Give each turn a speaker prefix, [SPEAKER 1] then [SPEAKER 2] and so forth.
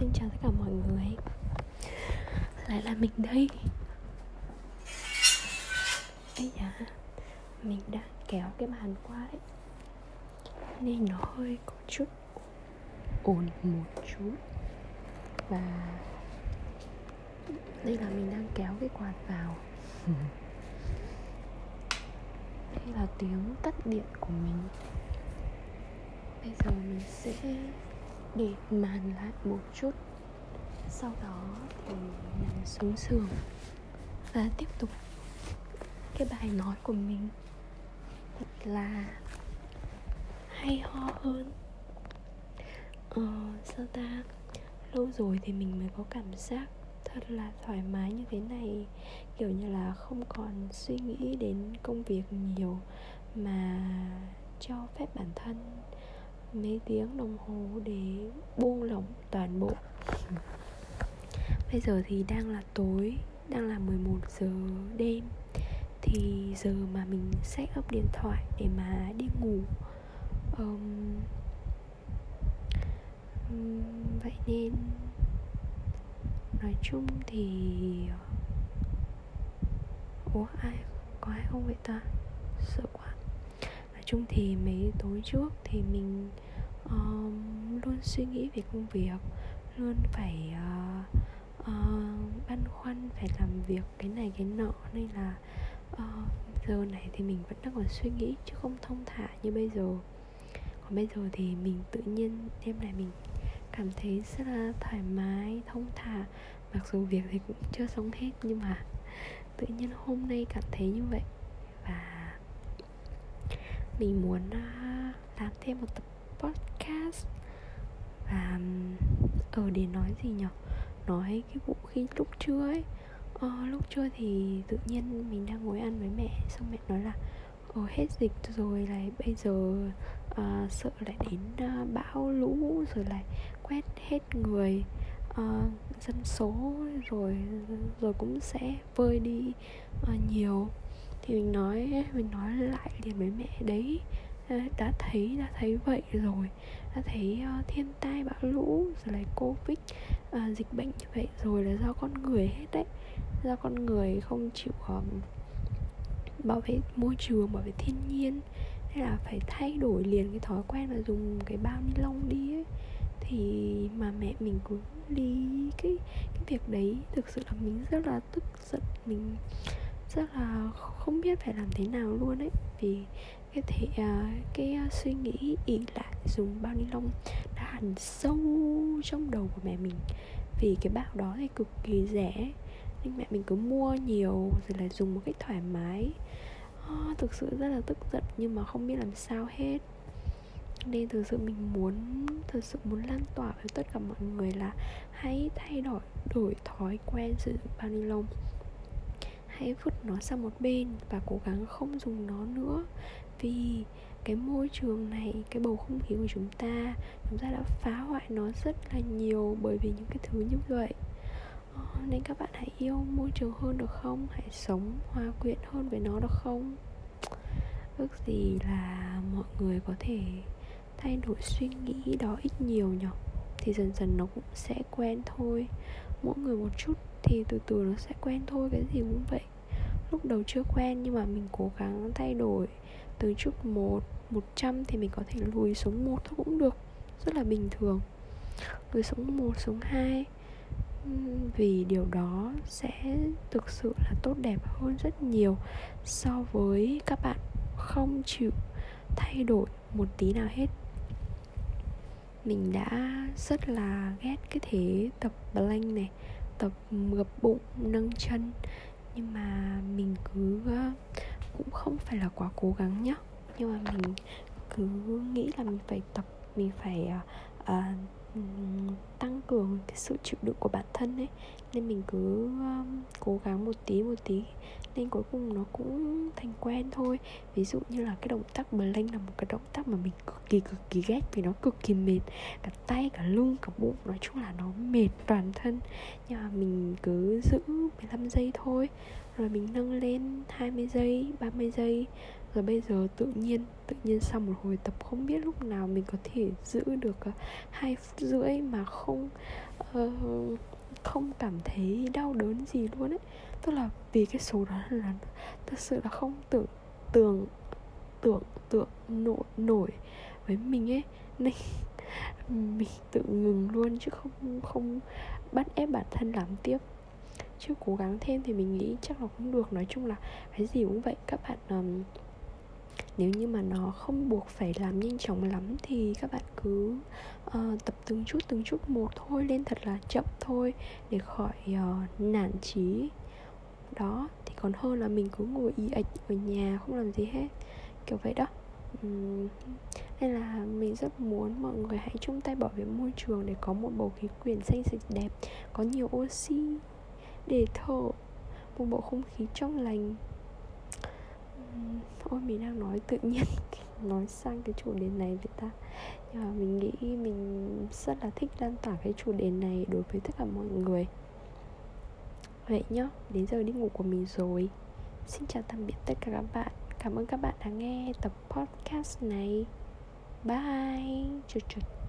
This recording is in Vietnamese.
[SPEAKER 1] xin chào tất cả mọi người. Lại là mình đây. Ấy dạ Mình đã kéo cái bàn qua đấy. Nên nó hơi có chút ồn một chút. Và Đây là mình đang kéo cái quạt vào. Đây là tiếng tắt điện của mình. Bây giờ mình sẽ để màn lại một chút. Sau đó thì nằm xuống giường và tiếp tục cái bài nói của mình. Thật là hay ho hơn. Ờ sao ta? Lâu rồi thì mình mới có cảm giác thật là thoải mái như thế này. Kiểu như là không còn suy nghĩ đến công việc nhiều mà cho phép bản thân mấy tiếng đồng hồ để buông lỏng toàn bộ. Bây giờ thì đang là tối Đang là 11 giờ đêm. Thì giờ mà mình set up điện thoại để mà đi ngủ um, Vậy nên Nói chung thì ờ, Ủa ai Có ai không vậy ta? Sợ quá chung thì mấy tối trước thì mình uh, luôn suy nghĩ về công việc luôn phải uh, uh, băn khoăn phải làm việc cái này cái nọ. Nên là uh, giờ này thì mình vẫn đang còn suy nghĩ chứ không thông thả như bây giờ. Còn bây giờ thì mình tự nhiên đêm này mình cảm thấy rất là thoải mái thông thả. Mặc dù việc thì cũng chưa xong hết nhưng mà tự nhiên hôm nay cảm thấy như vậy. Và mình muốn ờ, làm thêm một tập podcast. Và ở ờ, để nói gì nhở nói cái vụ khi lúc trưa ấy. Ờ, lúc trưa thì tự nhiên mình đang ngồi ăn với mẹ xong mẹ nói là Ồ, hết dịch rồi này bây giờ uh, sợ lại đến uh, bão lũ rồi lại quét hết người uh, dân số rồi rồi cũng sẽ vơi đi uh, nhiều thì mình nói mình nói lại liền với mẹ đấy. Đã thấy đã thấy vậy rồi. Đã thấy uh, thiên tai bão lũ rồi lại covid uh, dịch bệnh như vậy rồi là do con người hết đấy. Do con người không chịu um, bảo vệ môi trường bảo vệ thiên nhiên. Hay là phải thay đổi liền cái thói quen mà dùng cái bao ni lông đi ấy. Thì mà mẹ mình cứ đi cái cái việc đấy. Thực sự là mình rất là tức giận. Mình rất là không biết phải làm thế nào luôn ấy. Vì cái thể uh, cái uh, suy nghĩ ỉ lại dùng bao ni lông đã hẳn sâu trong đầu của mẹ mình. Vì cái bao đó thì cực kỳ rẻ nên mẹ mình cứ mua nhiều rồi là dùng một cách thoải mái. Oh, thực sự rất là tức giận nhưng mà không biết làm sao hết. Nên thực sự mình muốn thực sự muốn lan tỏa với tất cả mọi người là hãy thay đổi đổi thói quen sử dụng bao ni lông hãy vứt nó sang một bên và cố gắng không dùng nó nữa. Vì cái môi trường này, cái bầu không khí của chúng ta chúng ta đã phá hoại nó rất là nhiều bởi vì những cái thứ như vậy. Ờ, nên các bạn hãy yêu môi trường hơn được không? Hãy sống hòa quyện hơn với nó được không? Ước gì là mọi người có thể thay đổi suy nghĩ đó ít nhiều nhỉ? Thì dần dần nó cũng sẽ quen thôi. Mỗi người một chút thì từ từ nó sẽ quen thôi, cái gì cũng vậy lúc đầu chưa quen nhưng mà mình cố gắng thay đổi. Từ chút một một trăm thì mình có thể lùi xuống một thôi cũng được, rất là bình thường. Lùi xuống một, xuống hai vì điều đó sẽ thực sự là tốt đẹp hơn rất nhiều so với các bạn không chịu thay đổi một tí nào hết. Mình đã rất là ghét cái thế tập blank này, tập gập bụng, nâng chân. Nhưng mà mình cứ ờ, cũng không phải là quá cố gắng nhá. Nhưng mà mình cứ nghĩ là mình phải tập mình phải uh, tăng cường cái sự chịu đựng của bản thân ấy. Nên mình cứ um, cố gắng một tí một tí. Nên cuối cùng nó cũng thành quen thôi. Ví dụ như là cái động tác blank là một cái động tác mà mình cực kỳ cực kỳ ghét vì nó cực kỳ mệt. Cả tay cả lưng cả bụng nói chung là nó mệt toàn thân. Nhưng mà mình cứ giữ 15 giây thôi. Rồi mình nâng lên 20 giây 30 giây rồi bây giờ tự nhiên tự nhiên sau một hồi tập không biết lúc nào mình có thể giữ được ờ, hai phút rưỡi mà không uh, không cảm thấy đau đớn gì luôn ấy. Tức là vì cái số đó là thật sự là không tưởng tưởng tưởng tượng nổi nổi với mình ấy. Nên mình tự ngừng luôn chứ không không bắt ép bản thân làm tiếp. Chứ cố gắng thêm thì mình nghĩ chắc là cũng được. Nói chung là cái gì cũng vậy. Các bạn um, nếu như mà nó không buộc phải làm nhanh chóng lắm thì các bạn cứ uh, tập từng chút từng chút một thôi lên thật là chậm thôi để khỏi uh, nản trí đó thì còn hơn là mình cứ ngồi y ạch ở nhà không làm gì hết. Kiểu vậy đó. Uhm, nên là mình rất muốn mọi người hãy chung tay bảo vệ môi trường để có một bầu khí quyển xanh sạch đẹp có nhiều oxy để thở một bầu không khí trong lành ôi mình đang nói tự nhiên, nói sang cái chủ đề này với ta. Nhưng mà mình nghĩ mình rất là thích lan tỏa cái chủ đề này đối với tất cả mọi người. Vậy nhá, đến giờ đi ngủ của mình rồi. Xin chào tạm biệt tất cả các bạn. Cảm ơn các bạn đã nghe tập podcast này. Bye. Chào chào.